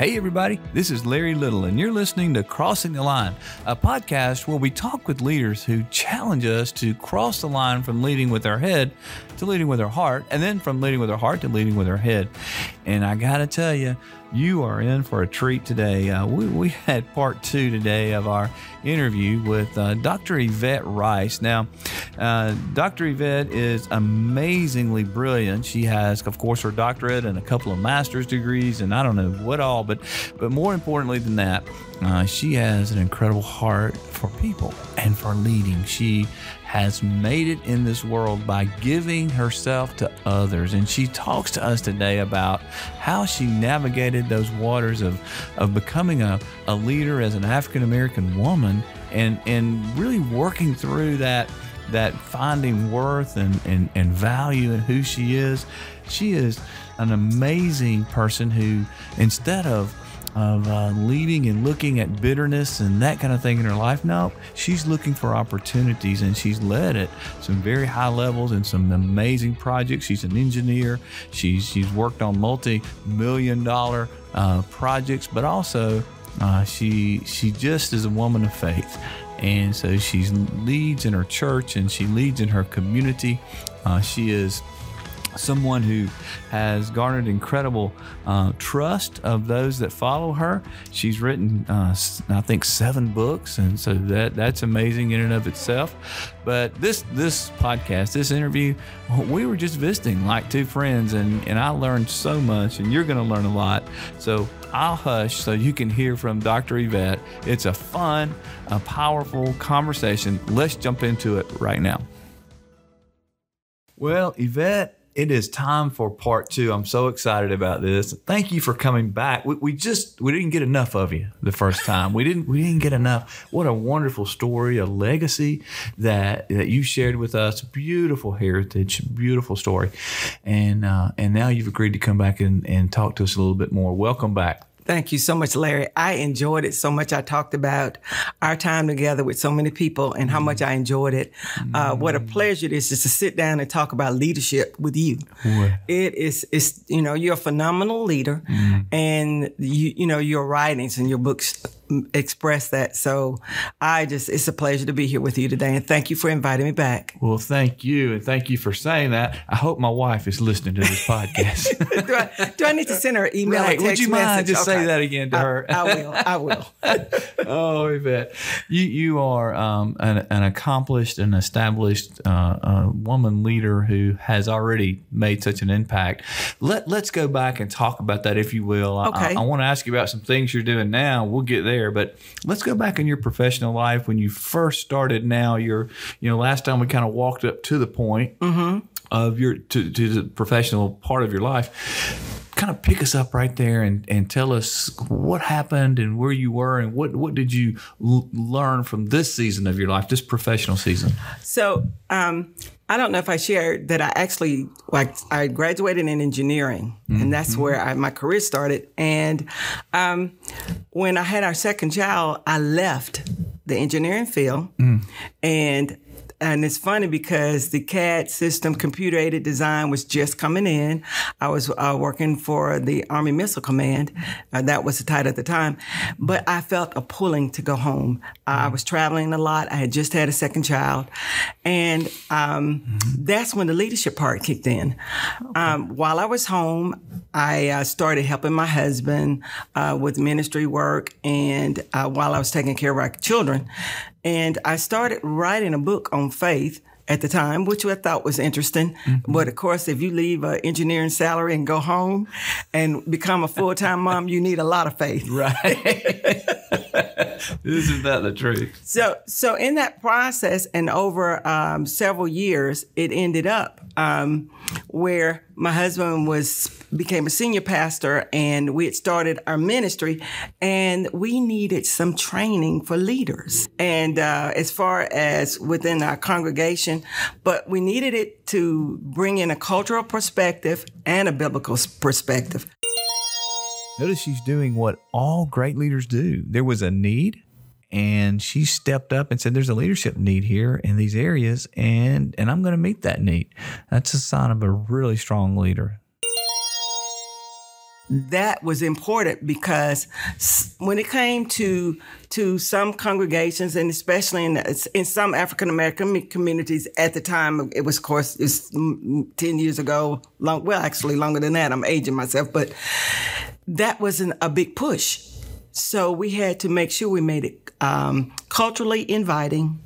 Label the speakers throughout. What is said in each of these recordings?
Speaker 1: Hey, everybody, this is Larry Little, and you're listening to Crossing the Line, a podcast where we talk with leaders who challenge us to cross the line from leading with our head to leading with our heart, and then from leading with our heart to leading with our head. And I got to tell you, you are in for a treat today. Uh, we, we had part two today of our interview with uh, Dr. Yvette Rice. Now, uh, Dr. Yvette is amazingly brilliant. She has, of course, her doctorate and a couple of master's degrees, and I don't know what all, but but more importantly than that, uh, she has an incredible heart for people and for leading. She has made it in this world by giving herself to others. And she talks to us today about how she navigated those waters of, of becoming a, a leader as an African American woman and, and really working through that that finding worth and, and, and value in who she is. She is an amazing person who, instead of of uh, leading and looking at bitterness and that kind of thing in her life. No, she's looking for opportunities and she's led at some very high levels and some amazing projects. She's an engineer. She's she's worked on multi-million dollar uh, projects, but also uh, she she just is a woman of faith. And so she leads in her church and she leads in her community. Uh, she is someone who has garnered incredible uh, trust of those that follow her. She's written, uh, I think, seven books, and so that that's amazing in and of itself. But this this podcast, this interview, we were just visiting like two friends, and and I learned so much, and you're going to learn a lot. So I'll hush so you can hear from Dr. Yvette. It's a fun, a powerful conversation. Let's jump into it right now. Well, Yvette, it is time for part two. I'm so excited about this. Thank you for coming back. We, we, just we didn't get enough of you the first time. We didn't we didn't get enough. What a wonderful story, a legacy that that you shared with us. Beautiful heritage, beautiful story, and uh, and now you've agreed to come back and, and talk to us a little bit more. Welcome back.
Speaker 2: Thank you so much, Larry. I enjoyed it so much. I talked about our time together with so many people and how much I enjoyed it. Uh, what a pleasure it is just to sit down and talk about leadership with you. It is, it's, you know, you're a phenomenal leader mm. and you, you know, your writings and your books express that. So I just, it's a pleasure to be here with you today. And thank you for inviting me back.
Speaker 1: Well, thank you. And thank you for saying that. I hope my wife is listening to this podcast.
Speaker 2: do, I, do I need to send her an email?
Speaker 1: Right. Would you mind
Speaker 2: message?
Speaker 1: just okay. say that again to
Speaker 2: I,
Speaker 1: her?
Speaker 2: I will. I will.
Speaker 1: oh, Yvette. You, you are um, an, an, accomplished and established uh, uh, woman leader who has already made such an impact. Let, let's go back and talk about that, if you will.
Speaker 2: Okay.
Speaker 1: I, I want to ask you about some things you're doing now. We'll get there there. But let's go back in your professional life when you first started. Now you're, you know, last time we kind of walked up to the point
Speaker 2: mm-hmm.
Speaker 1: of your to, to the professional part of your life kind of pick us up right there and, and tell us what happened and where you were and what, what did you l- learn from this season of your life, this professional season?
Speaker 2: So, um, I don't know if I shared that I actually like I graduated in engineering, mm-hmm. and that's where I, my career started. And um, when I had our second child, I left the engineering field, mm. and and it's funny because the CAD system, computer aided design, was just coming in. I was uh, working for the Army Missile Command. Uh, that was the title at the time. But I felt a pulling to go home. Uh, I was traveling a lot. I had just had a second child. And um, mm-hmm. that's when the leadership part kicked in. Okay. Um, while I was home, I uh, started helping my husband uh, with ministry work. And uh, while I was taking care of our children, and I started writing a book on faith at the time, which I thought was interesting. Mm-hmm. But of course, if you leave an engineering salary and go home and become a full time mom, you need a lot of faith.
Speaker 1: Right. Isn't that the truth?
Speaker 2: So, so in that process, and over um, several years, it ended up um, where my husband was became a senior pastor, and we had started our ministry, and we needed some training for leaders, and uh, as far as within our congregation, but we needed it to bring in a cultural perspective and a biblical perspective.
Speaker 1: Notice she's doing what all great leaders do. There was a need, and she stepped up and said, "There's a leadership need here in these areas, and and I'm going to meet that need." That's a sign of a really strong leader.
Speaker 2: that was important because when it came to to some congregations and especially in in some African American communities at the time it was of course it's 10 years ago long well actually longer than that I'm aging myself but that wasn't a big push so we had to make sure we made it um, culturally inviting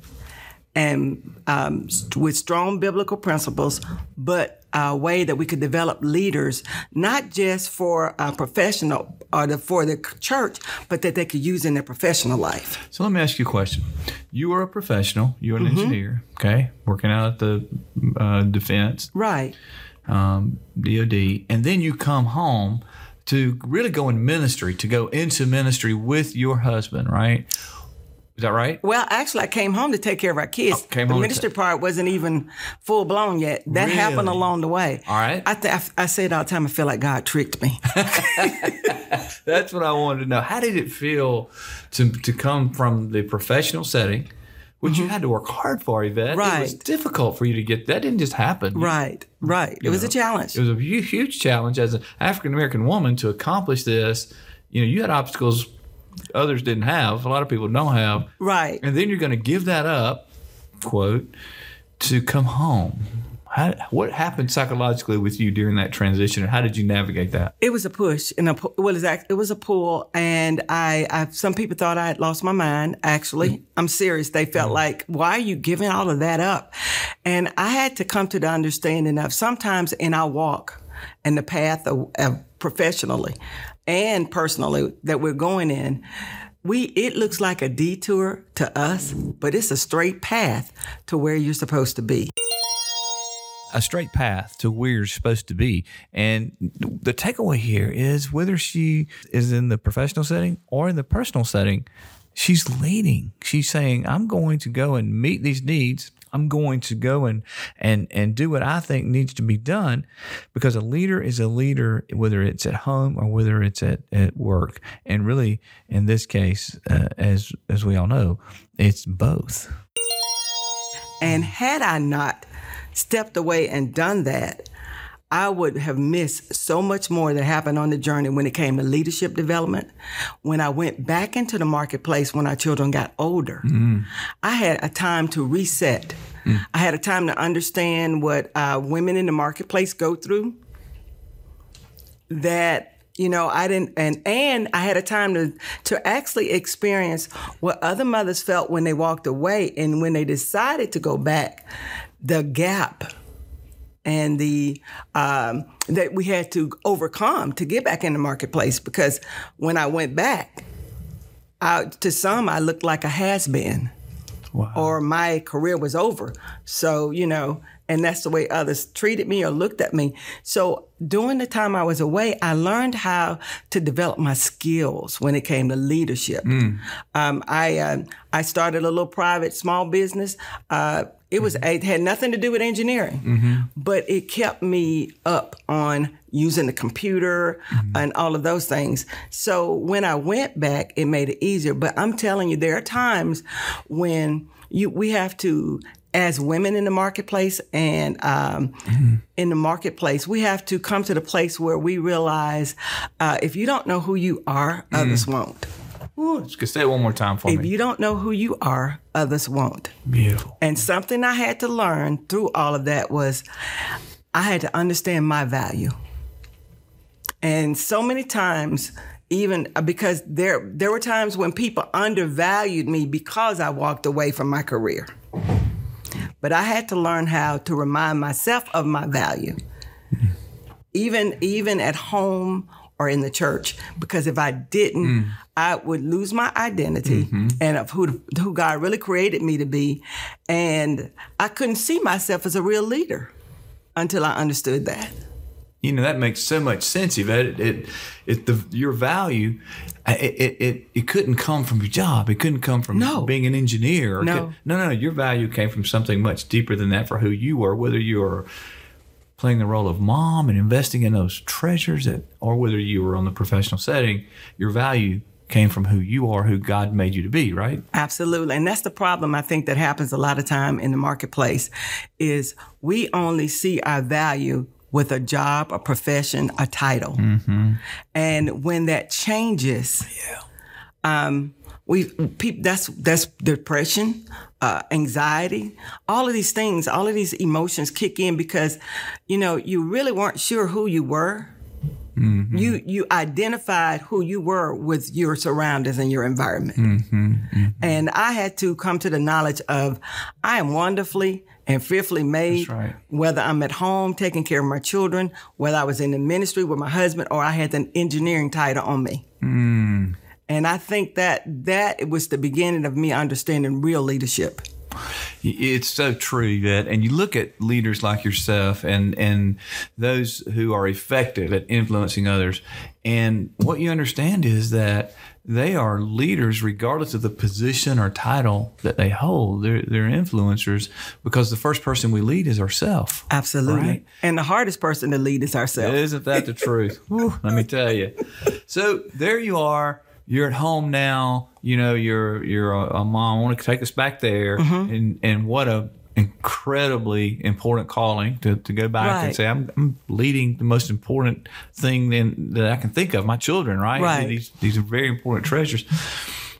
Speaker 2: and um, with strong biblical principles, but a way that we could develop leaders, not just for a professional or the, for the church, but that they could use in their professional life.
Speaker 1: So let me ask you a question. You are a professional, you're an mm-hmm. engineer, okay, working out at the uh, defense.
Speaker 2: Right.
Speaker 1: Um, DOD. And then you come home to really go in ministry, to go into ministry with your husband, right? Is that right?
Speaker 2: Well, actually, I came home to take care of our kids. Oh, came the ministry t- part wasn't even full blown yet. That really? happened along the way.
Speaker 1: All right.
Speaker 2: I, th- I, I say it all the time. I feel like God tricked me.
Speaker 1: That's what I wanted to know. How did it feel to to come from the professional setting, which mm-hmm. you had to work hard for, Yvette?
Speaker 2: Right.
Speaker 1: It was difficult for you to get. That didn't just happen.
Speaker 2: Right. Right. You it was know, a challenge.
Speaker 1: It was a huge challenge as an African American woman to accomplish this. You know, you had obstacles others didn't have. A lot of people don't have.
Speaker 2: Right.
Speaker 1: And then you're going to give that up, quote, to come home. How, what happened psychologically with you during that transition, and how did you navigate that?
Speaker 2: It was a push, and a well, it was a pull, and I, I some people thought I had lost my mind. Actually, mm-hmm. I'm serious. They felt mm-hmm. like, why are you giving all of that up? And I had to come to the understanding of sometimes in our walk and the path of, of professionally, and personally that we're going in, we it looks like a detour to us, but it's a straight path to where you're supposed to be.
Speaker 1: A straight path to where you're supposed to be. And the takeaway here is whether she is in the professional setting or in the personal setting, she's leading. She's saying, I'm going to go and meet these needs I'm going to go and and and do what I think needs to be done because a leader is a leader whether it's at home or whether it's at, at work. And really, in this case, uh, as as we all know, it's both.
Speaker 2: And had I not stepped away and done that, I would have missed so much more that happened on the journey when it came to leadership development. When I went back into the marketplace when our children got older, mm. I had a time to reset. Mm. I had a time to understand what uh, women in the marketplace go through. That you know i didn't and and i had a time to to actually experience what other mothers felt when they walked away and when they decided to go back the gap and the um, that we had to overcome to get back in the marketplace because when I went back, I, to some I looked like a has been, wow. or my career was over. So you know, and that's the way others treated me or looked at me. So during the time I was away, I learned how to develop my skills when it came to leadership. Mm. Um, I uh, I started a little private small business. Uh, it was mm-hmm. it had nothing to do with engineering, mm-hmm. but it kept me up on using the computer mm-hmm. and all of those things. So when I went back, it made it easier. But I'm telling you, there are times when you we have to as women in the marketplace and um, mm-hmm. in the marketplace, we have to come to the place where we realize uh, if you don't know who you are, mm. others won't.
Speaker 1: Ooh, just say it one more time for
Speaker 2: if
Speaker 1: me.
Speaker 2: If you don't know who you are, others won't.
Speaker 1: Beautiful.
Speaker 2: And something I had to learn through all of that was I had to understand my value. And so many times, even uh, because there there were times when people undervalued me because I walked away from my career. But I had to learn how to remind myself of my value. Even even at home or in the church because if I didn't, mm. I would lose my identity mm-hmm. and of who who God really created me to be, and I couldn't see myself as a real leader until I understood that.
Speaker 1: You know that makes so much sense. Yvette. It, it, it the your value, it, it it couldn't come from your job. It couldn't come from
Speaker 2: no.
Speaker 1: being an engineer.
Speaker 2: No.
Speaker 1: Could, no, no. Your value came from something much deeper than that for who you were. Whether you were playing the role of mom and investing in those treasures, that, or whether you were on the professional setting, your value came from who you are, who God made you to be, right?
Speaker 2: Absolutely. And that's the problem I think that happens a lot of time in the marketplace is we only see our value with a job, a profession, a title.
Speaker 1: Mm-hmm.
Speaker 2: And when that changes, um, we people that's that's depression, uh, anxiety, all of these things, all of these emotions kick in because, you know, you really weren't sure who you were. Mm-hmm. You you identified who you were with your surroundings and your environment, mm-hmm. Mm-hmm. and I had to come to the knowledge of I am wonderfully and fearfully made.
Speaker 1: Right.
Speaker 2: Whether I'm at home taking care of my children, whether I was in the ministry with my husband, or I had an engineering title on me. Mm. And I think that that was the beginning of me understanding real leadership.
Speaker 1: It's so true that, and you look at leaders like yourself and and those who are effective at influencing others, and what you understand is that they are leaders regardless of the position or title that they hold. They're they're influencers because the first person we lead is ourselves.
Speaker 2: Absolutely.
Speaker 1: Right.
Speaker 2: And the hardest person to lead is ourselves.
Speaker 1: Isn't that the truth? Whew, let me tell you. So there you are. You're at home now. You know, you're you're a, a mom. I want to take us back there, and and what a incredibly important calling to, to go back and say I'm, I'm leading the most important thing in, that I can think of my children right
Speaker 2: Right.
Speaker 1: these these are very important treasures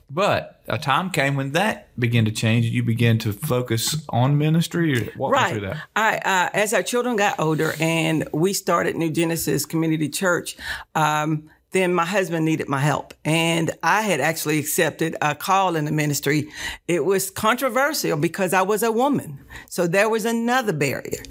Speaker 1: but a time came when that began to change and you began to focus on ministry me through
Speaker 2: Right.
Speaker 1: that
Speaker 2: I, uh, as our children got older and we started New Genesis Community Church, um, then my husband needed my help. And I had actually accepted a call in the ministry. It was controversial because I was a woman. So there was another barrier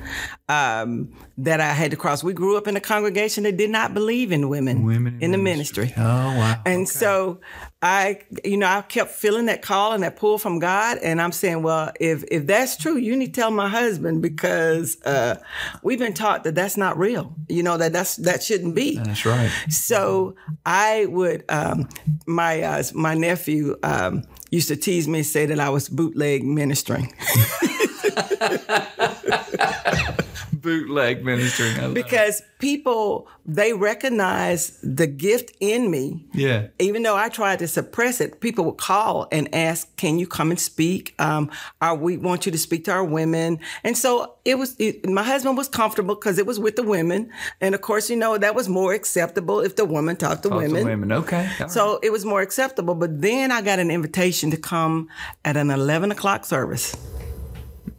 Speaker 2: um, that I had to cross. We grew up in a congregation that did not believe in women,
Speaker 1: Women in
Speaker 2: in the
Speaker 1: ministry.
Speaker 2: ministry.
Speaker 1: oh wow
Speaker 2: And so I, you know, I kept feeling that call and that pull from God. And I'm saying, well, if if that's true, you need to tell my husband because uh, we've been taught that that's not real. You know that that's that shouldn't be.
Speaker 1: that's right
Speaker 2: So I would, um, my uh, my nephew um, used to tease me and say that I was bootleg ministering.
Speaker 1: bootleg ministering. I love it.
Speaker 2: because people they recognize the gift in me
Speaker 1: yeah
Speaker 2: even though I tried to suppress it, people would call and ask, "Can you come and speak? Um, are we want you to speak to our women?" And so it was. It, my husband was comfortable because it was with the women, and of course, you know that was more acceptable if the woman talked to
Speaker 1: Talk to
Speaker 2: women.
Speaker 1: women okay All right.
Speaker 2: So it was more acceptable. But then I got an invitation to come at an eleven o'clock service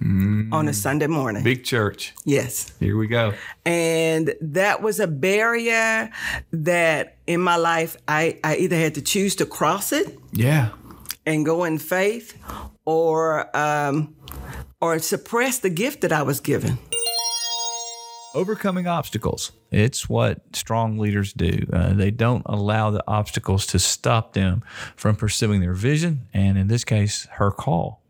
Speaker 2: on a Sunday morning.
Speaker 1: big church
Speaker 2: yes.
Speaker 1: here we go
Speaker 2: And that was a barrier that in my life, I, I either had to choose to cross it
Speaker 1: yeah
Speaker 2: and go in faith or, um, or suppress the gift that I was given.
Speaker 1: overcoming obstacles. It's what strong leaders do. Uh, they don't allow the obstacles to stop them from pursuing their vision, and in this case, her call.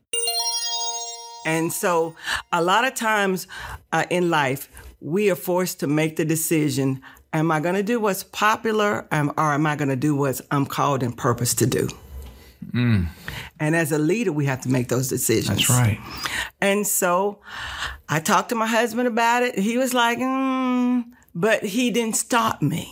Speaker 2: And so a lot of times uh, in life, we are forced to make the decision am I going to do what's popular or am I going to do what I'm called and purpose to do? And as a leader, we have to make those decisions.
Speaker 1: That's right.
Speaker 2: And so I talked to my husband about it. He was like, mm, but he didn't stop me.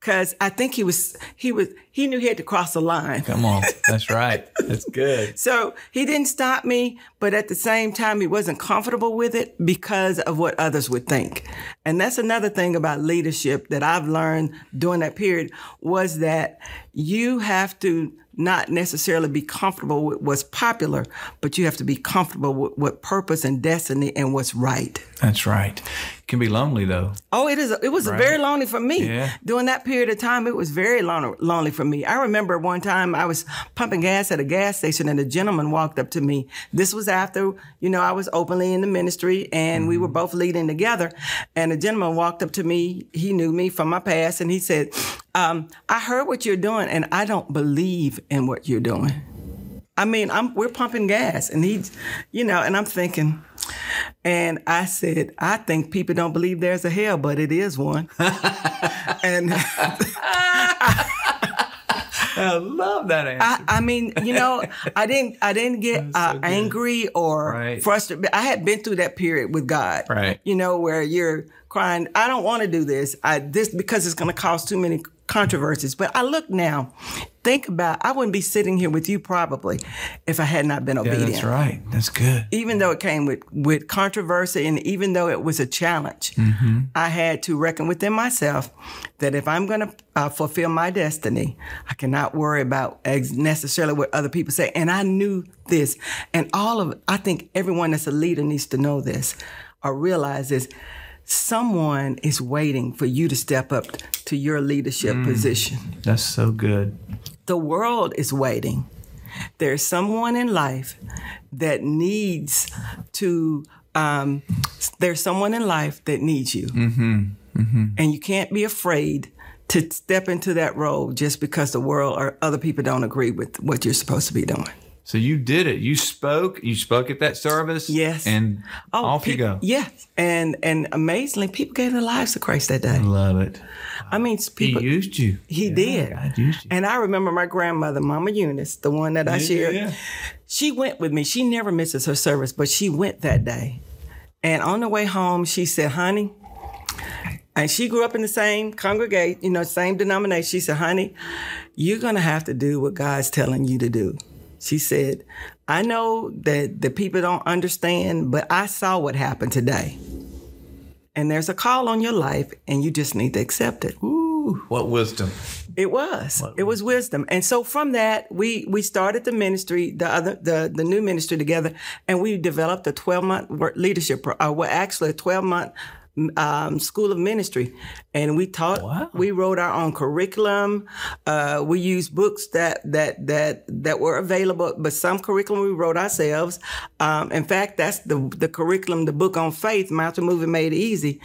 Speaker 2: Cause I think he was he was he knew he had to cross the line.
Speaker 1: Come on. That's right. That's good.
Speaker 2: So he didn't stop me, but at the same time, he wasn't comfortable with it because of what others would think. And that's another thing about leadership that I've learned during that period was that you have to not necessarily be comfortable with what's popular, but you have to be comfortable with what purpose and destiny and what's right.
Speaker 1: That's right. Can be lonely though.
Speaker 2: Oh, it is. It was very lonely for me
Speaker 1: Yeah.
Speaker 2: during that period of time. It was very lon- lonely for me. I remember one time I was pumping gas at a gas station, and a gentleman walked up to me. This was after you know I was openly in the ministry, and we were both leading together. And a gentleman walked up to me. He knew me from my past, and he said, um, "I heard what you're doing, and I don't believe in what you're doing." I mean, I'm we're pumping gas, and he's, you know, and I'm thinking. And I said, I think people don't believe there's a hell, but it is one. and
Speaker 1: I love that answer.
Speaker 2: I, I mean, you know, I didn't, I didn't get uh, angry or
Speaker 1: Right.
Speaker 2: frustrated. I had been through that period with God,
Speaker 1: Right.
Speaker 2: You know, where you're crying, I don't want to do this. I this because it's going to cause too many controversies. But I look now, think about I wouldn't be sitting here with you probably if I had not been
Speaker 1: Yeah,
Speaker 2: obedient.
Speaker 1: that's right. That's good.
Speaker 2: Even though it came with, with controversy and even though it was a challenge, I had to reckon within myself that if I'm going to uh, fulfill my destiny, I cannot worry about necessarily what other people say. And I knew this. And all of I think everyone that's a leader needs to know this or realize this. Someone is waiting for you to step up to your leadership mm. position
Speaker 1: That's so good.
Speaker 2: the world is waiting. There's someone in life that needs to. Um, there's someone in life that needs you, mm-hmm. Mm-hmm. and you can't be afraid to step into that role just because the world or other people don't agree with what you're supposed to be doing.
Speaker 1: So you did it. You spoke. You spoke at that service.
Speaker 2: Yes.
Speaker 1: And oh, off you go.
Speaker 2: Yes, and and amazingly, people gave their lives to Christ that day.
Speaker 1: I love it.
Speaker 2: I mean,
Speaker 1: He
Speaker 2: people.
Speaker 1: used you.
Speaker 2: He
Speaker 1: Yeah,
Speaker 2: did.
Speaker 1: God used you.
Speaker 2: And I remember my grandmother, Mama Eunice, the one that I shared.
Speaker 1: yeah.
Speaker 2: She went with me. She never misses her service, but she went that day. And on the way home, she said, honey, and she grew up in the same congregation, you know, same denomination. She said, honey, you're going to have to do what God's telling you to do. She said, I know that the people don't understand, but I saw what happened today. And there's a call on your life, and you just need to accept it.
Speaker 1: Ooh, what wisdom.
Speaker 2: It was. It was wisdom. And so from that, we we started the ministry, the other the the new ministry together, and we developed a 12 month leadership pro- uh, well actually a 12 month um, school of ministry, and we taught.
Speaker 1: Wow.
Speaker 2: We wrote our own curriculum. Uh, we used books that that that that were available, but some curriculum we wrote ourselves. Um, in fact, that's the the curriculum, the book on faith, Mountain Moving Made Easy.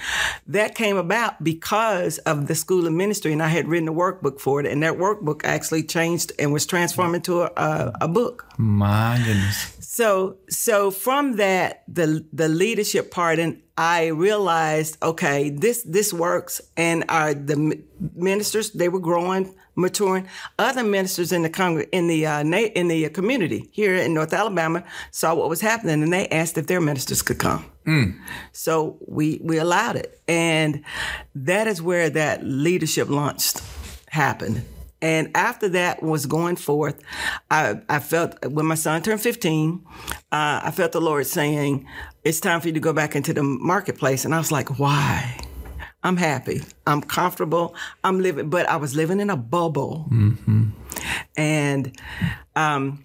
Speaker 2: That came about because of the school of ministry, and I had written a workbook for it, and that workbook actually changed and was transformed into a, a, a book.
Speaker 1: My goodness.
Speaker 2: So so from that the the leadership part and I realized okay this this works and our the ministers they were growing maturing. Other ministers in the congr- in the uh, na- in the community here in North Alabama saw what was happening and they asked if their ministers could come. So we we allowed it. And that is where that leadership launched happened and after that was going forth i i felt when my son turned 15 uh, i felt the lord saying it's time for you to go back into the marketplace and i was like why i'm happy i'm comfortable i'm living but i was living in a bubble and um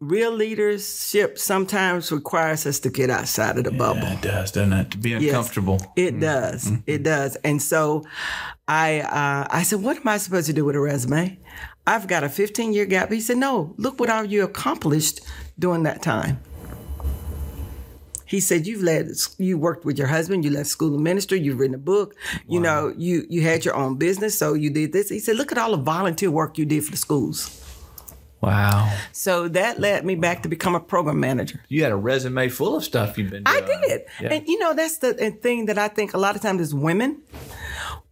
Speaker 2: real leadership sometimes requires us to get outside of the bubble
Speaker 1: Yeah, it does, doesn't it? To be
Speaker 2: Yes.
Speaker 1: uncomfortable.
Speaker 2: it does. It does. And so I uh, I said, what am I supposed to do with a resume? I've got a 15 year gap. He said, no, look what all you accomplished during that time. He said, you've led, you worked with your husband, you led school of ministry, you've written a book, you know, you, you had your own business, so you did this. He said, look at all the volunteer work you did for the schools.
Speaker 1: Wow.
Speaker 2: So that led me back to become a program manager.
Speaker 1: You had a resume full of stuff you've been doing.
Speaker 2: I did.
Speaker 1: Yeah.
Speaker 2: And you know, that's the thing that I think a lot of times is women,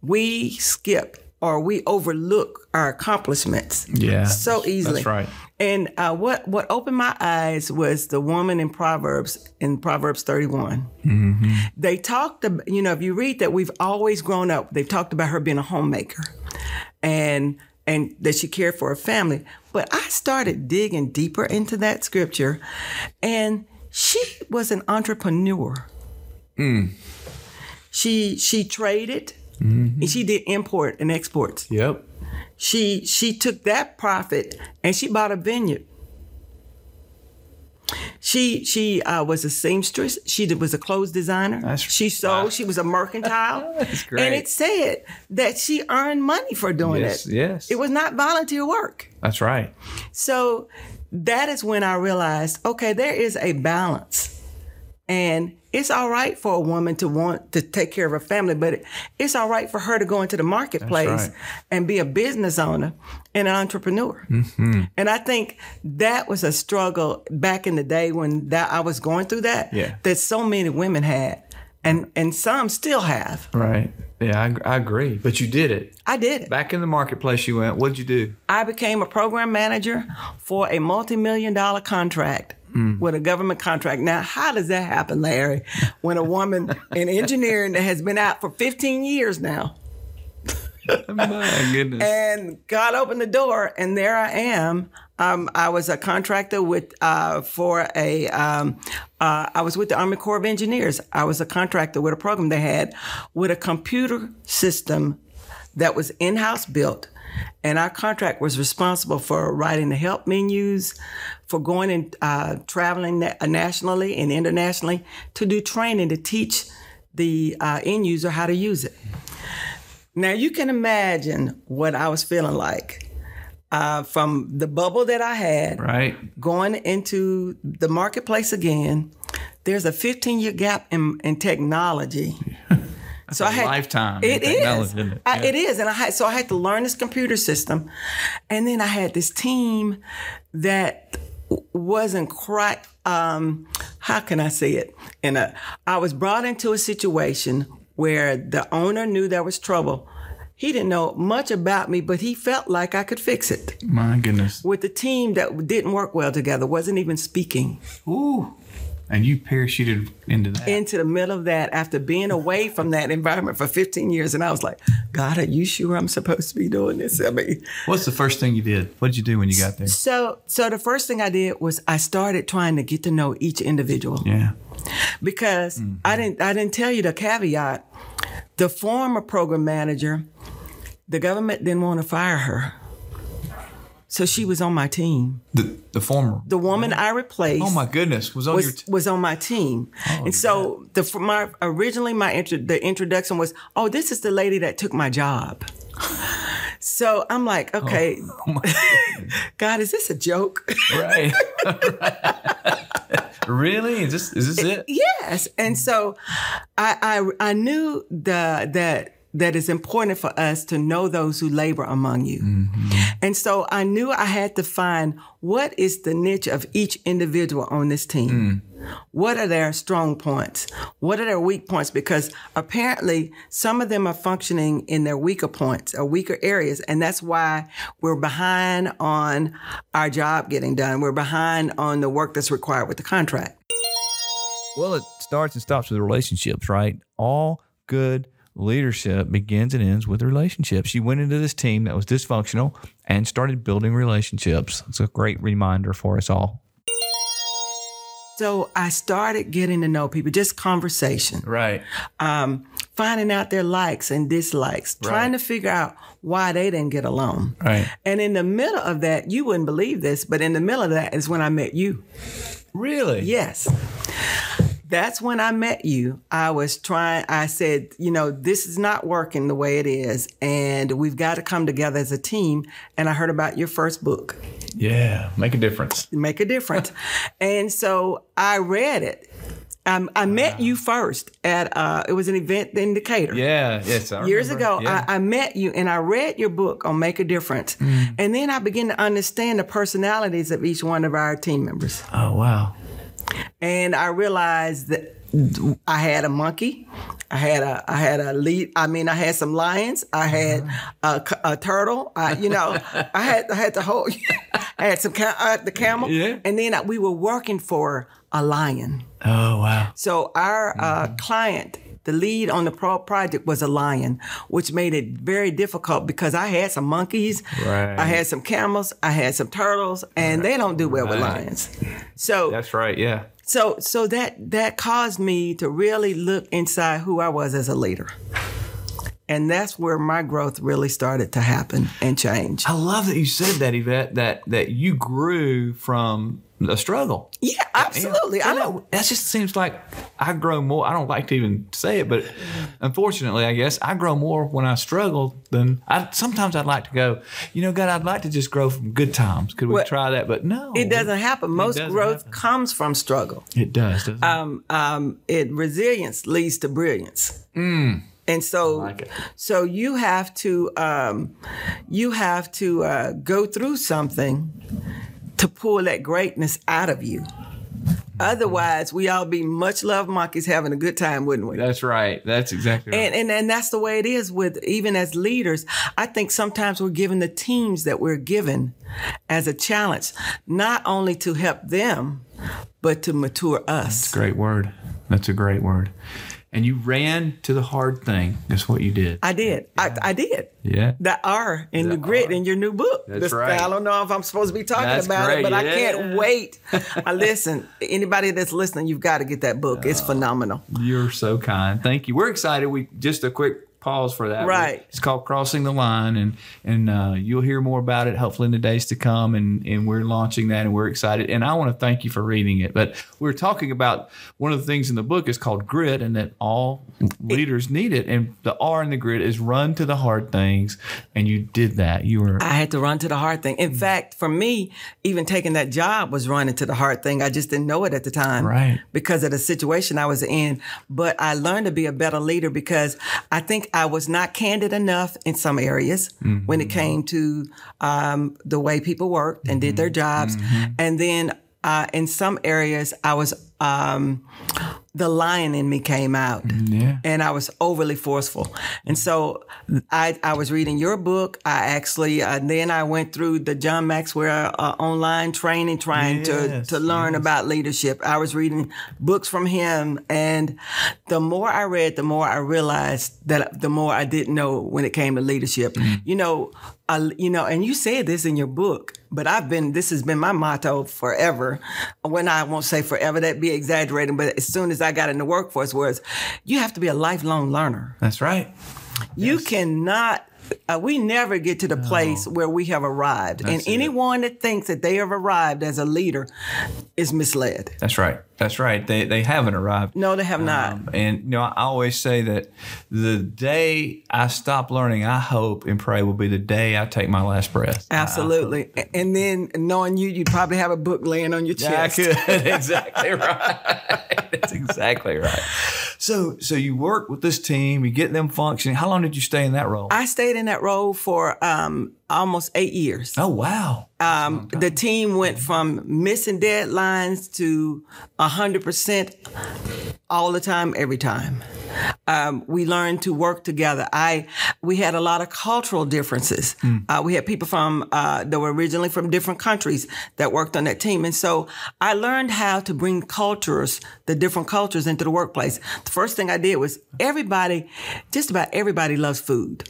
Speaker 2: we skip or we overlook our accomplishments
Speaker 1: Yeah,
Speaker 2: so easily.
Speaker 1: that's right.
Speaker 2: And uh, what what opened my eyes was the woman in Proverbs in Proverbs 31.
Speaker 1: Mm-hmm.
Speaker 2: They talked about, you know, if you read that, we've always grown up. They've talked about her being a homemaker, and and that she cared for her family. But I started digging deeper into that scripture, and she was an entrepreneur. She she traded. And she did import and exports.
Speaker 1: Yep.
Speaker 2: She she took that profit and she bought a vineyard. She she uh, was a seamstress. She did- was a clothes designer.
Speaker 1: That's-
Speaker 2: she sold. She was a mercantile.
Speaker 1: That's great.
Speaker 2: And it said that she earned money for doing
Speaker 1: Yes,
Speaker 2: it.
Speaker 1: yes.
Speaker 2: It was not volunteer work.
Speaker 1: That's right.
Speaker 2: So that is when I realized, okay, there is a balance. And it's all right for a woman to want to take care of her family, but it, it's all right for her to go into the marketplace
Speaker 1: right.
Speaker 2: and be a business owner and an entrepreneur.
Speaker 1: Mm-hmm.
Speaker 2: And I think that was a struggle back in the day when that I was going through that.
Speaker 1: Yeah.
Speaker 2: That so many women had, and and some still have.
Speaker 1: Right. Yeah, I, I agree. But you did it.
Speaker 2: I did it.
Speaker 1: Back in the marketplace you went. What'd you do?
Speaker 2: I became a program manager for a multi-million dollar contract with a government contract. Now, how does that happen, Larry? When a woman in engineering that has been out for 15 years now,
Speaker 1: My goodness.
Speaker 2: and God opened the door, and there I am. Um, I was a contractor with uh, for a. Um, uh, I was with the Army Corps of Engineers. I was a contractor with a program they had with a computer system that was in-house built, and our contract was responsible for writing the help menus, for going and uh, traveling na- nationally and internationally to do training to teach the uh, end user how to use it. Now you can imagine what I was feeling like uh, from the bubble that I had
Speaker 1: right.
Speaker 2: going into the marketplace again. There's a 15 year gap in, in technology. so
Speaker 1: a
Speaker 2: I had
Speaker 1: a lifetime
Speaker 2: It is.
Speaker 1: isn't it?
Speaker 2: I-
Speaker 1: Yeah.
Speaker 2: it is, and I had so I had to learn this computer system, and then I had this team that wasn't quite. Um, how can I say it? And I was brought into a situation where the owner knew there was trouble. He didn't know much about me, but he felt like I could fix it.
Speaker 1: My goodness.
Speaker 2: With a team that didn't work well together, wasn't even speaking.
Speaker 1: Ooh. And you parachuted into that.
Speaker 2: into the middle of that after being away from that environment for 15 years. And I was like, God, are you sure I'm supposed to be doing this? I mean,
Speaker 1: What's the first thing you did? What did you do when you got there?
Speaker 2: so so the first thing I did was I started trying to get to know each individual
Speaker 1: Yeah.
Speaker 2: because mm-hmm. I didn't I didn't tell you the caveat. The former program manager, the government didn't want to fire her. So she was on my team.
Speaker 1: The the former.
Speaker 2: The woman I replaced
Speaker 1: oh my goodness. Was on your
Speaker 2: was,
Speaker 1: t-
Speaker 2: was on my team. Oh, and so the for my originally my intro, the introduction was, "Oh, this is the lady that took my job." So I'm like, oh, okay,
Speaker 1: oh my
Speaker 2: God, is this a joke?
Speaker 1: right. really? Is this is this it?
Speaker 2: yes. And so I, I I knew the that that it's important for us to know those who labor among you. Mm-hmm. And so I knew I had to find what is the niche of each individual on this team. Hmm. What are their strong points? What are their weak points? Because apparently some of them are functioning in their weaker points or weaker areas. And that's why we're behind on our job getting done. We're behind on the work that's required with the contract.
Speaker 1: Well, it starts and stops with relationships, right? All good leadership begins and ends with relationships. You went into this team that was dysfunctional and started building relationships. It's a great reminder for us all.
Speaker 2: So I started getting to know people, just conversation,
Speaker 1: Right.
Speaker 2: um, finding out their likes and dislikes, trying to figure out why they didn't get along.
Speaker 1: Right.
Speaker 2: And in the middle of that, you wouldn't believe this, but in the middle of that is when I met you.
Speaker 1: Really?
Speaker 2: Yes. That's when I met you. I was trying, I said, you know, this is not working the way it is, and we've got to come together as a team. And I heard about your first book,
Speaker 1: Yeah. Make a difference.
Speaker 2: Make a Difference. and so I read it. Um, I met you first at, uh, it was an event in Decatur.
Speaker 1: Yeah. Yes. I
Speaker 2: Years
Speaker 1: remember.
Speaker 2: ago,
Speaker 1: Yeah.
Speaker 2: I, I met you and I read your book on Make a Difference. And then I began to understand the personalities of each one of our team members.
Speaker 1: oh wow.
Speaker 2: And I realized that I had a monkey, I had a I had a lead. I mean, I had some lions, I had a, c- a turtle. I, you know, I had I had the whole. I had some uh, the camel,
Speaker 1: Yeah.
Speaker 2: and then we were working for a lion.
Speaker 1: Oh wow.
Speaker 2: So our uh, client. The lead on the pro- project was a lion, which made it very difficult because I had some monkeys,
Speaker 1: Right.
Speaker 2: I had some camels, I had some turtles, and they don't do well with lions. So
Speaker 1: That's right. Yeah.
Speaker 2: So so that that caused me to really look inside who I was as a leader. And that's where my growth really started to happen and change.
Speaker 1: I love that you said that, Yvette. That that you grew from a struggle.
Speaker 2: Yeah, absolutely. I know.
Speaker 1: That just seems like I grow more. I don't like to even say it, but unfortunately, I guess I grow more when I struggle than I. Sometimes I'd like to go. You know, God, I'd like to just grow from good times. Could we
Speaker 2: Well,
Speaker 1: try that? But no,
Speaker 2: It doesn't happen. Most
Speaker 1: doesn't
Speaker 2: growth
Speaker 1: happen.
Speaker 2: comes from struggle.
Speaker 1: It does. Doesn't it?
Speaker 2: Um, um, it resilience leads to brilliance. And so,
Speaker 1: like
Speaker 2: so you have to um, you have to uh, go through something to pull that greatness out of you. Otherwise, we all be much love monkeys having a good time, wouldn't we?
Speaker 1: That's right. That's exactly right.
Speaker 2: And, and and that's the way it is with even as leaders. I think sometimes we're given the teams that we're given as a challenge, not only to help them, but to mature us.
Speaker 1: That's a great word. That's a great word. And you ran to the hard thing. That's what you did.
Speaker 2: I did. I, I did.
Speaker 1: Yeah.
Speaker 2: The R in the,
Speaker 1: The
Speaker 2: grit
Speaker 1: R.
Speaker 2: in your new book.
Speaker 1: That's
Speaker 2: The-
Speaker 1: right.
Speaker 2: I don't know if I'm supposed to be talking
Speaker 1: That's
Speaker 2: about
Speaker 1: great.
Speaker 2: it, but I can't wait. I listen. Anybody that's listening, you've got to get that book. It's oh. phenomenal.
Speaker 1: You're so kind. Thank you. We're excited. We just a quick pause for that.
Speaker 2: Right.
Speaker 1: It's called Crossing the Line, and and uh, you'll hear more about it hopefully in the days to come. And and we're launching that, and we're excited. And I want to thank you for reading it. But we're talking about one of the things in the book is called grit, and that all leaders need it. And the R in the grit is run to the hard things, and you did that. You were
Speaker 2: I had to run to the hard thing. In fact, for me, even taking that job was running to the hard thing. I just didn't know it at the time.
Speaker 1: Right.
Speaker 2: Because of the situation I was in. But I learned to be a better leader because I think I was not candid enough in some areas
Speaker 1: Mm-hmm.
Speaker 2: when it came to um, the way people worked and did their jobs.
Speaker 1: Mm-hmm.
Speaker 2: And then uh, in some areas, I was. Um, the lion in me came out
Speaker 1: yeah.
Speaker 2: and I was overly forceful. And so I, I was reading your book. I actually, uh, then I went through the John Maxwell uh, online training trying to,
Speaker 1: Yes,
Speaker 2: to learn about leadership. I was reading books from him. And the more I read, the more I realized that the more I didn't know when it came to leadership.
Speaker 1: Mm.
Speaker 2: You know, uh, you know, and you said this in your book, but I've been, this has been my motto forever. When I won't say forever, that'd be exaggerating, but as soon as I got in the workforce was you have to be a lifelong learner.
Speaker 1: That's right.
Speaker 2: You cannot. Uh, we never get to the place where we have arrived, and
Speaker 1: it.
Speaker 2: anyone that thinks that they have arrived as a leader is misled.
Speaker 1: That's right. That's right. They they haven't arrived.
Speaker 2: No, they have not.
Speaker 1: Um, and you know, I always say that the day I stop learning, I hope and pray will be the day I take my last breath.
Speaker 2: Absolutely. and then knowing you, you'd probably have a book laying on your
Speaker 1: Yeah, I
Speaker 2: chest.
Speaker 1: could. exactly right. That's exactly right. So so you work with this team, you get them functioning. How long did you stay in that role?
Speaker 2: I stayed in that role for um, almost eight years.
Speaker 1: oh wow.
Speaker 2: Um, the team went from missing deadlines to 100% all the time, every time. Um, we learned to work together. I we had a lot of cultural differences. Uh, we had people from uh, that were originally from different countries that worked on that team, and so I learned how to bring cultures, the different cultures, into the workplace. The first thing I did was everybody, just about everybody, loves food.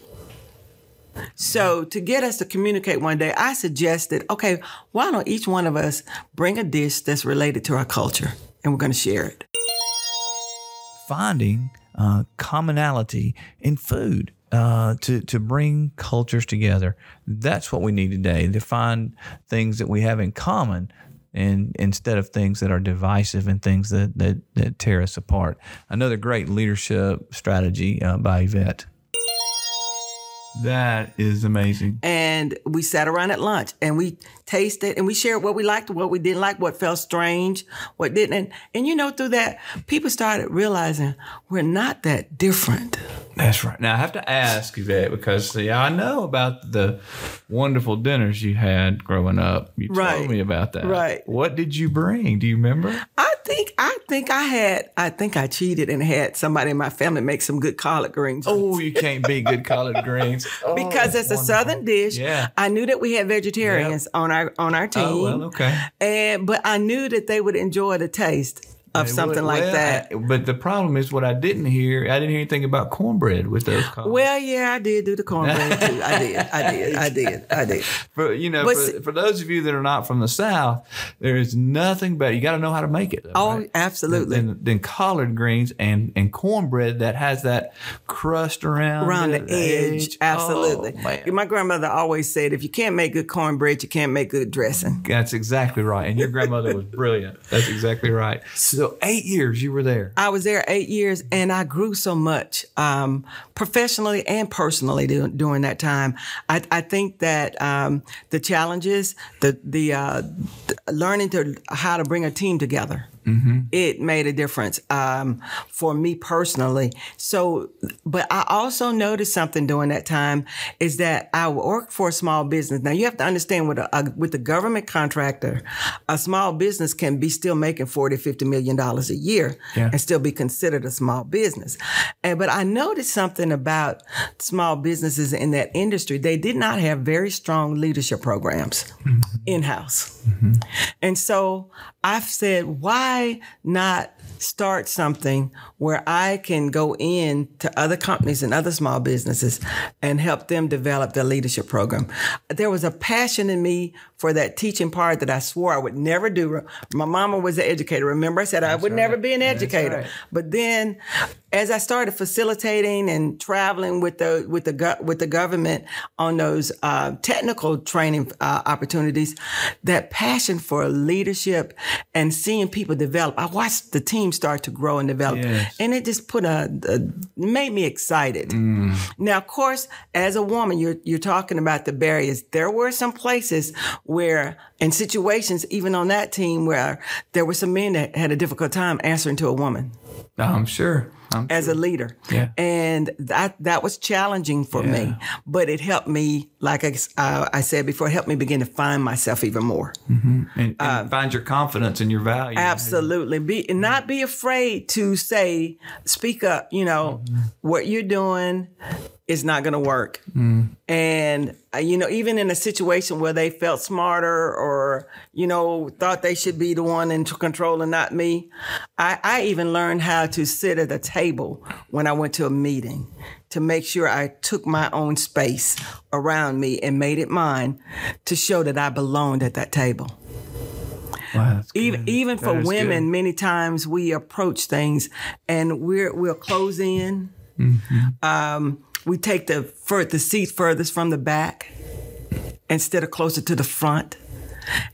Speaker 2: So to get us to communicate one day, I suggested, okay, why don't each one of us bring a dish that's related to our culture, and we're going to share it.
Speaker 1: Finding uh, commonality in food uh, to to bring cultures together. That's what we need today to find things that we have in common. And instead of things that are divisive and things that, that, that tear us apart. Another great leadership strategy uh, by Yvette. That is amazing.
Speaker 2: and we sat around at lunch and we tasted and we shared what we liked, what we didn't like, what felt strange, what didn't. And, and you know, through that, people started realizing we're not that different.
Speaker 1: That's right. Now I have to ask you that because see, I know about the wonderful dinners you had growing up. You told
Speaker 2: Right.
Speaker 1: me about that.
Speaker 2: Right.
Speaker 1: What did you bring? Do you remember?
Speaker 2: I think I think I had I think I cheated and had somebody in my family make some good collard greens.
Speaker 1: Oh, you can't beat good collard greens. Oh,
Speaker 2: because it's a southern dish.
Speaker 1: Yeah.
Speaker 2: I knew that we had vegetarians on our on our team.
Speaker 1: Oh well, okay.
Speaker 2: And but I knew that they would enjoy the taste of something like
Speaker 1: Well,
Speaker 2: that.
Speaker 1: I- but the problem is what I didn't hear. I didn't hear anything about cornbread with those
Speaker 2: well, yeah, I did do the cornbread too. I did. I did. I did. I did.
Speaker 1: for you know,
Speaker 2: but
Speaker 1: for, for those of you that are not from the South, there is nothing better. You got to know how to make it. though,
Speaker 2: Oh,
Speaker 1: right?
Speaker 2: absolutely.
Speaker 1: Than, than collard greens and and cornbread that has that crust around
Speaker 2: Around the edge. Oh, absolutely.
Speaker 1: Oh.
Speaker 2: My grandmother always said if you can't make good cornbread, you can't make good dressing.
Speaker 1: That's exactly right. And your grandmother was brilliant. That's exactly right. So eight years you were there.
Speaker 2: I was there eight years and I grew so much um, professionally and personally du- during that time. I, I think that um, the challenges, the the, uh, learning to how to bring a team together Mm-hmm. It made a difference um, for me personally. So, but I also noticed something during that time is that I worked for a small business. Now you have to understand with a, a with the government contractor, a small business can be still making 40, 50 million dollars a year
Speaker 1: Yeah.
Speaker 2: and still be considered a small business. And but I noticed something about small businesses in that industry. They did not have very strong leadership programs mm-hmm. in house. Mm-hmm. And so I've said, why not start something where I can go in to other companies and other small businesses and help them develop their leadership program? There was a passion in me for that teaching part that I swore I would never do. My mama was an educator. Remember, I said I would never be an educator.
Speaker 1: right.
Speaker 2: But then, as I started facilitating and traveling with the with the go- with the government on those uh, technical training uh, opportunities, that passion for leadership and seeing people develop, I watched the team start to grow and develop,
Speaker 1: Yes.
Speaker 2: and it just put a, a made me excited. Mm. Now, of course, as a woman, you're you're talking about the barriers. There were some places where, in situations, even on that team, where there were some men that had a difficult time answering to a woman
Speaker 1: I'm sure. I'm
Speaker 2: as a leader.
Speaker 1: Yeah.
Speaker 2: And that that was challenging for me, but it helped me, like I, uh, I said before, it helped me begin to find myself even more.
Speaker 1: and, and find your confidence and your value.
Speaker 2: Absolutely. Be and not be afraid to say, speak up, you know, what you're doing is not going to work. And uh, you know, even in a situation where they felt smarter or you know thought they should be the one in control and not me, I, I even learned how to sit at a table when I went to a meeting to make sure I took my own space around me and made it mine to show that I belonged at that table
Speaker 1: Wow,
Speaker 2: even even for women,
Speaker 1: good.
Speaker 2: many times we approach things and we're we'll close in.
Speaker 1: Mm-hmm.
Speaker 2: Um, we take the fur, the seat furthest from the back instead of closer to the front.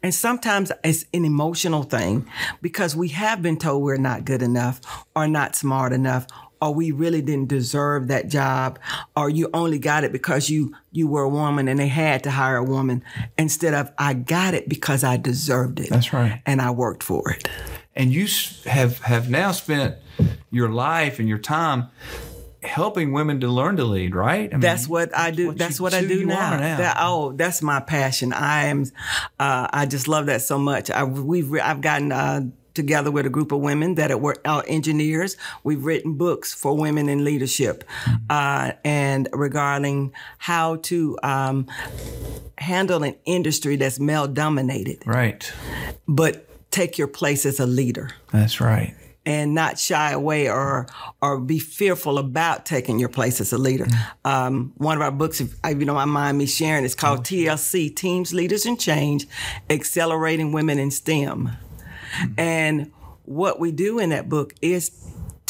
Speaker 2: And sometimes it's an emotional thing because we have been told we're not good enough or not smart enough or we really didn't deserve that job or you only got it because you you were a woman and they had to hire a woman instead of I got it because I deserved it.
Speaker 1: That's right.
Speaker 2: And I worked for it.
Speaker 1: and you have have now spent your life and your time helping women to learn to lead, right? I mean,
Speaker 2: That's what I do.
Speaker 1: what
Speaker 2: that's
Speaker 1: you-
Speaker 2: what I do now.
Speaker 1: now.
Speaker 2: That, oh, that's my passion. I am. Uh, I just love that so much. I, we've. I've gotten. Uh, Together with a group of women that are, are engineers, we've written books for women in leadership,
Speaker 1: Mm-hmm.
Speaker 2: uh, and regarding how to um, handle an industry that's male dominated,
Speaker 1: right.
Speaker 2: but take your place as a leader
Speaker 1: That's right.
Speaker 2: And not shy away or or be fearful about taking your place as a leader. Mm. Um, one of our books, if you don't mind me sharing, is called mm. TLC: Teams, Leaders, and Change: Accelerating Women in STEM. Mm. And what we do in that book is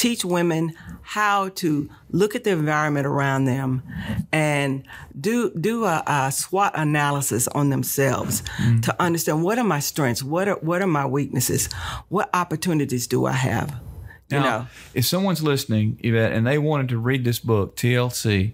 Speaker 2: teach women how to look at the environment around them and do do a, a SWOT analysis on themselves to understand what are my strengths, what are what are my weaknesses, what opportunities do I have. You
Speaker 1: Now,
Speaker 2: know,
Speaker 1: if someone's listening, Yvette, and they wanted to read this book, TLC,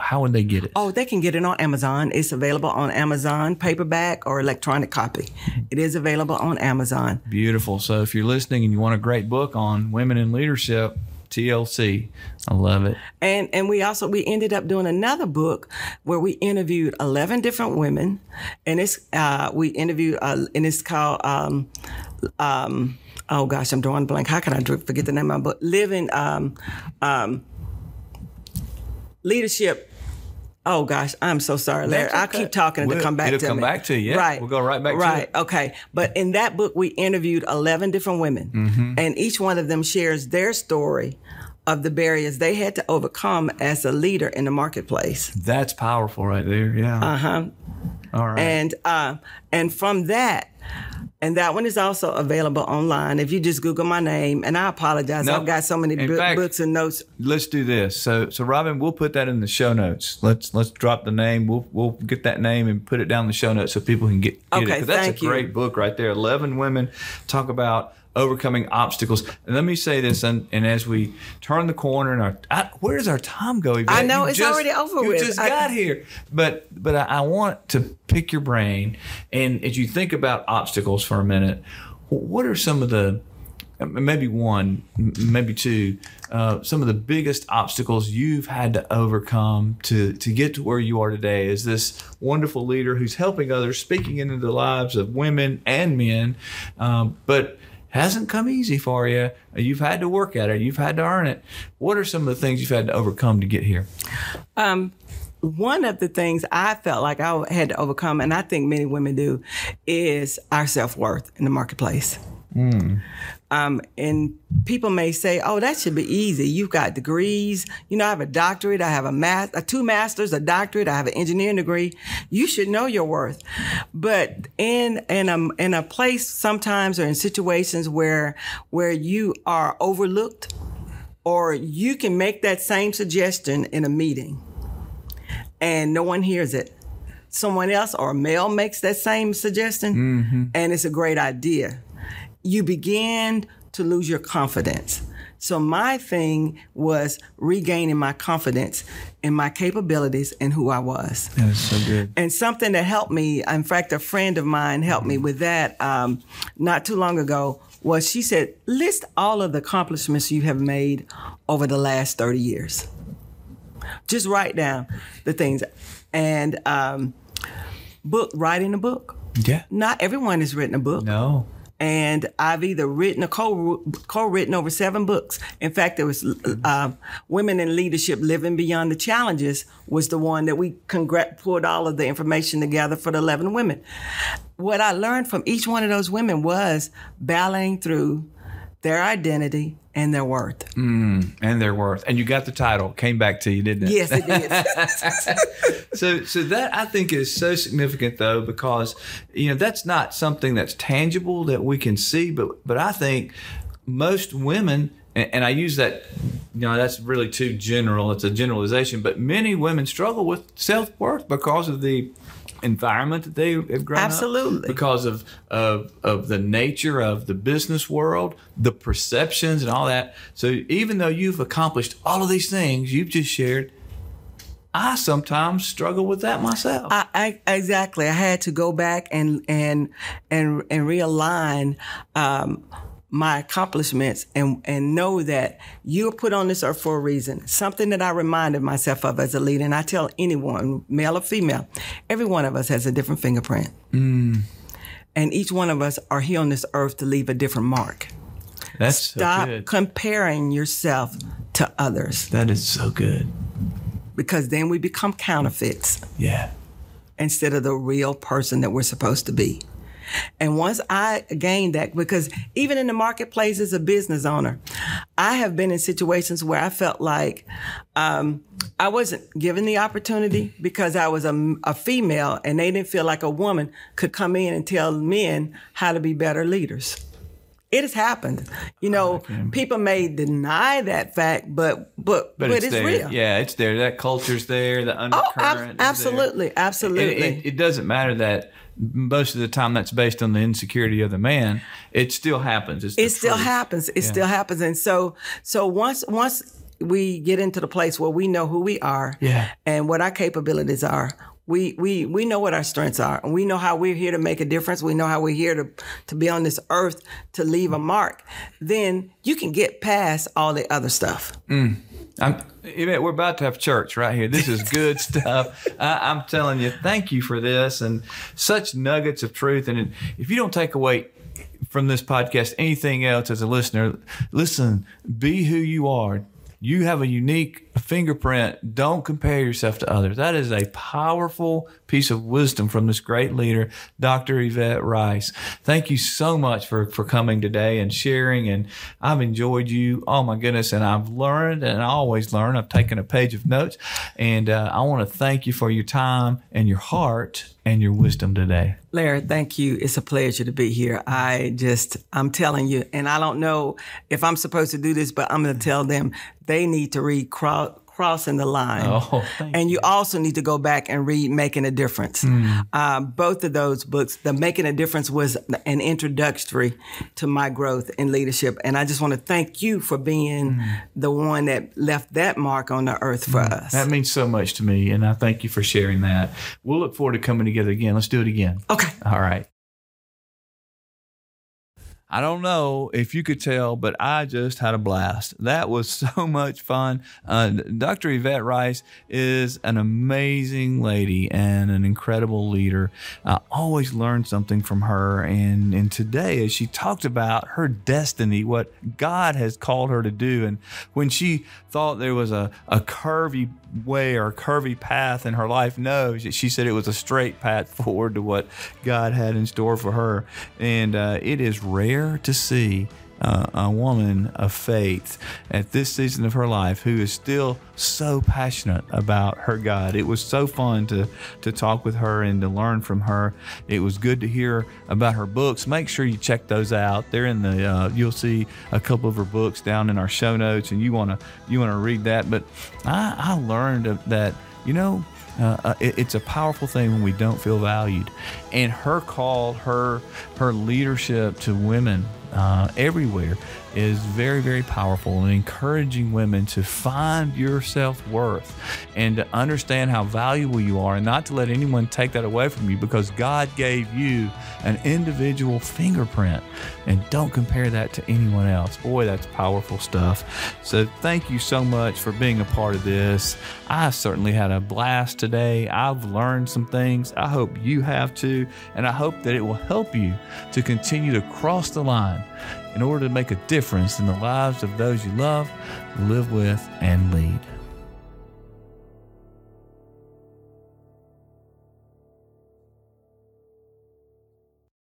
Speaker 1: how would they get it?
Speaker 2: oh, they can get it on Amazon. It's available on Amazon, paperback or electronic copy. It is available on Amazon.
Speaker 1: Beautiful. So if you're listening and you want a great book on women in leadership, TLC, I love it.
Speaker 2: And and we also we ended up doing another book where we interviewed eleven different women, and it's uh, we interviewed uh, and it's called um, um, oh gosh I'm drawing blank. How can I forget the name of my book? Living um, um, leadership. Oh gosh, I'm so sorry, Larry. I'll keep talking
Speaker 1: We'll-
Speaker 2: it'll come back
Speaker 1: it'll
Speaker 2: to
Speaker 1: come
Speaker 2: me.
Speaker 1: back to you, yeah.
Speaker 2: Right.
Speaker 1: We'll go right back to
Speaker 2: you.
Speaker 1: right.
Speaker 2: Okay. But in that book, we interviewed 11 different women,
Speaker 1: Mm-hmm.
Speaker 2: and each one of them shares their story of the barriers they had to overcome as a leader in the marketplace.
Speaker 1: That's powerful right there. Yeah.
Speaker 2: Uh huh.
Speaker 1: All right.
Speaker 2: And uh, and from that, and that one is also available online. If you just Google my name, and I apologize,
Speaker 1: No.
Speaker 2: I've got so many bu-
Speaker 1: fact-
Speaker 2: books and notes.
Speaker 1: let's do this. So, so Robin, we'll put that in the show notes. Let's let's drop the name. We'll we'll get that name and put it down in the show notes so people can get, get it.
Speaker 2: Okay,
Speaker 1: 'Cause that's a
Speaker 2: you.
Speaker 1: great book right there. Eleven women talk about overcoming obstacles. And let me say this, and, and as we turn the corner, and our I, where does our time go? Yvette?
Speaker 2: I know,
Speaker 1: You
Speaker 2: it's already over
Speaker 1: you
Speaker 2: with.
Speaker 1: just
Speaker 2: I-
Speaker 1: got here, but but I, I want to pick your brain, and as you think about obstacles for a minute, what are some of the maybe one, maybe two, uh, some of the biggest obstacles you've had to overcome to, to get to where you are today is this wonderful leader who's helping others, speaking into the lives of women and men, um, but hasn't come easy for you. You've had to work at it. You've had to earn it. What are some of the things you've had to overcome to get here?
Speaker 2: Um, one of the things I felt like I had to overcome, and I think many women do, is our self worth in the marketplace. Mm. Um, and people may say, "Oh, that should be easy. You've got degrees. You know, I have a doctorate. I have a math, a two masters, a doctorate. I have an engineering degree. You should know your worth." But in in a in a place sometimes or in situations where where you are overlooked, or you can make that same suggestion in a meeting, and no one hears it. Someone else or a male makes that same suggestion, mm-hmm. and it's a great idea you begin to lose your confidence. So my thing was regaining my confidence in my capabilities and who I was.
Speaker 1: That is so good.
Speaker 2: And something that helped me, in fact, a friend of mine helped me with that um, not too long ago was she said, list all of the accomplishments you have made over the last 30 years. Just write down the things. And um, book, writing a book.
Speaker 1: Yeah.
Speaker 2: Not everyone has written a book.
Speaker 1: No
Speaker 2: and I've either written or co co-written over seven books. In fact, there was uh, Women in Leadership: Living Beyond the Challenges was the one that we congr- pulled all of the information together for the eleven women. What I learned from each one of those women was battling through their identity and their worth.
Speaker 1: Mm, and their worth. And you got the title. Came back to you, didn't it?
Speaker 2: Yes, it did.
Speaker 1: so so that I think is so significant though because you know that's not something that's tangible that we can see but but I think most women and, and I use that you know that's really too general it's a generalization but many women struggle with self-worth because of the environment that they have grown
Speaker 2: Absolutely.
Speaker 1: up because of, of of the nature of the business world, the perceptions and all that. So even though you've accomplished all of these things you've just shared, I sometimes struggle with that myself.
Speaker 2: I, I, exactly. I had to go back and and and and realign um, my accomplishments and, and know that you're put on this earth for a reason. Something that I reminded myself of as a leader, and I tell anyone, male or female, every one of us has a different fingerprint.
Speaker 1: Mm.
Speaker 2: And each one of us are here on this earth to leave a different mark.
Speaker 1: That's
Speaker 2: Stop
Speaker 1: so
Speaker 2: comparing yourself to others.
Speaker 1: That is so good.
Speaker 2: Because then we become counterfeits.
Speaker 1: Yeah.
Speaker 2: Instead of the real person that we're supposed to be. And once I gained that, because even in the marketplace as a business owner, I have been in situations where I felt like um, I wasn't given the opportunity because I was a, a, female and they didn't feel like a woman could come in and tell men how to be better leaders. It has happened. You know, people may deny that fact, but but
Speaker 1: but,
Speaker 2: but
Speaker 1: it's,
Speaker 2: it's, real.
Speaker 1: Yeah, it's there. That culture's there. The
Speaker 2: Oh,
Speaker 1: undercurrent.
Speaker 2: ab- absolutely, absolutely.
Speaker 1: It, it, it doesn't matter that most of the time that's based on the insecurity of the man. It still happens. It's
Speaker 2: it still
Speaker 1: truth.
Speaker 2: happens. It
Speaker 1: Yeah.
Speaker 2: still happens. And so so once once we get into the place where we know who we are
Speaker 1: Yeah.
Speaker 2: and what our capabilities are, we we we know what our strengths are and we know how we're here to make a difference. We know how we're here to to be on this earth to leave a mark. Then you can get past all the other stuff. Mm.
Speaker 1: I'm, Yvette, we're about to have church right here. This is good stuff. I, I'm telling you, thank you for this and such nuggets of truth. And if you don't take away from this podcast anything else as a listener, listen, be who you are. You have a unique fingerprint. Don't compare yourself to others. That is a powerful piece of wisdom from this great leader, Dr. Yvette Rice. Thank you so much for, for coming today and sharing. And I've enjoyed you. Oh my goodness. And I've learned and I always learn. I've taken a page of notes and uh, I want to thank you for your time and your heart and your wisdom today.
Speaker 2: Larry, thank you. It's a pleasure to be here. I just, I'm telling you, and I don't know if I'm supposed to do this, but I'm going to tell them they need to read Cro- Crossing the Line.
Speaker 1: Oh, thank
Speaker 2: and you also need to go back and read Making a Difference. Um, both of those books, the Making a Difference was an introductory to my growth in leadership. And I just want to thank you for being hmm. the one that left that mark on the earth for hmm. us.
Speaker 1: That means so much to me. And I thank you for sharing that. We'll look forward to coming together again. Let's do it again.
Speaker 2: Okay.
Speaker 1: All right. I don't know if you could tell, but I just had a blast. That was so much fun. Uh, Dr. Yvette Rice is an amazing lady and an incredible leader. I always learn something from her. And, and today, as she talked about her destiny, what God has called her to do, and when she thought there was a, a curvy way or a curvy path in her life, no, she said it was a straight path forward to what God had in store for her. And uh, it is rare to see uh, a woman of faith at this season of her life who is still so passionate about her God. It was so fun to to talk with her and to learn from her. It was good to hear about her books. Make sure you check those out. They're in the uh, you'll see a couple of her books down in our show notes, and you wanna you wanna read that. But I, I learned that you know uh, it, it's a powerful thing when we don't feel valued. And her call, her her leadership to women uh, everywhere is very, very powerful and encouraging women to find your self worth and to understand how valuable you are and not to let anyone take that away from you because God gave you an individual fingerprint and don't compare that to anyone else. Boy, that's powerful stuff. So, thank you so much for being a part of this. I certainly had a blast today. I've learned some things. I hope you have too. And I hope that it will help you to continue to cross the line in order to make a difference in the lives of those you love, live with, and lead.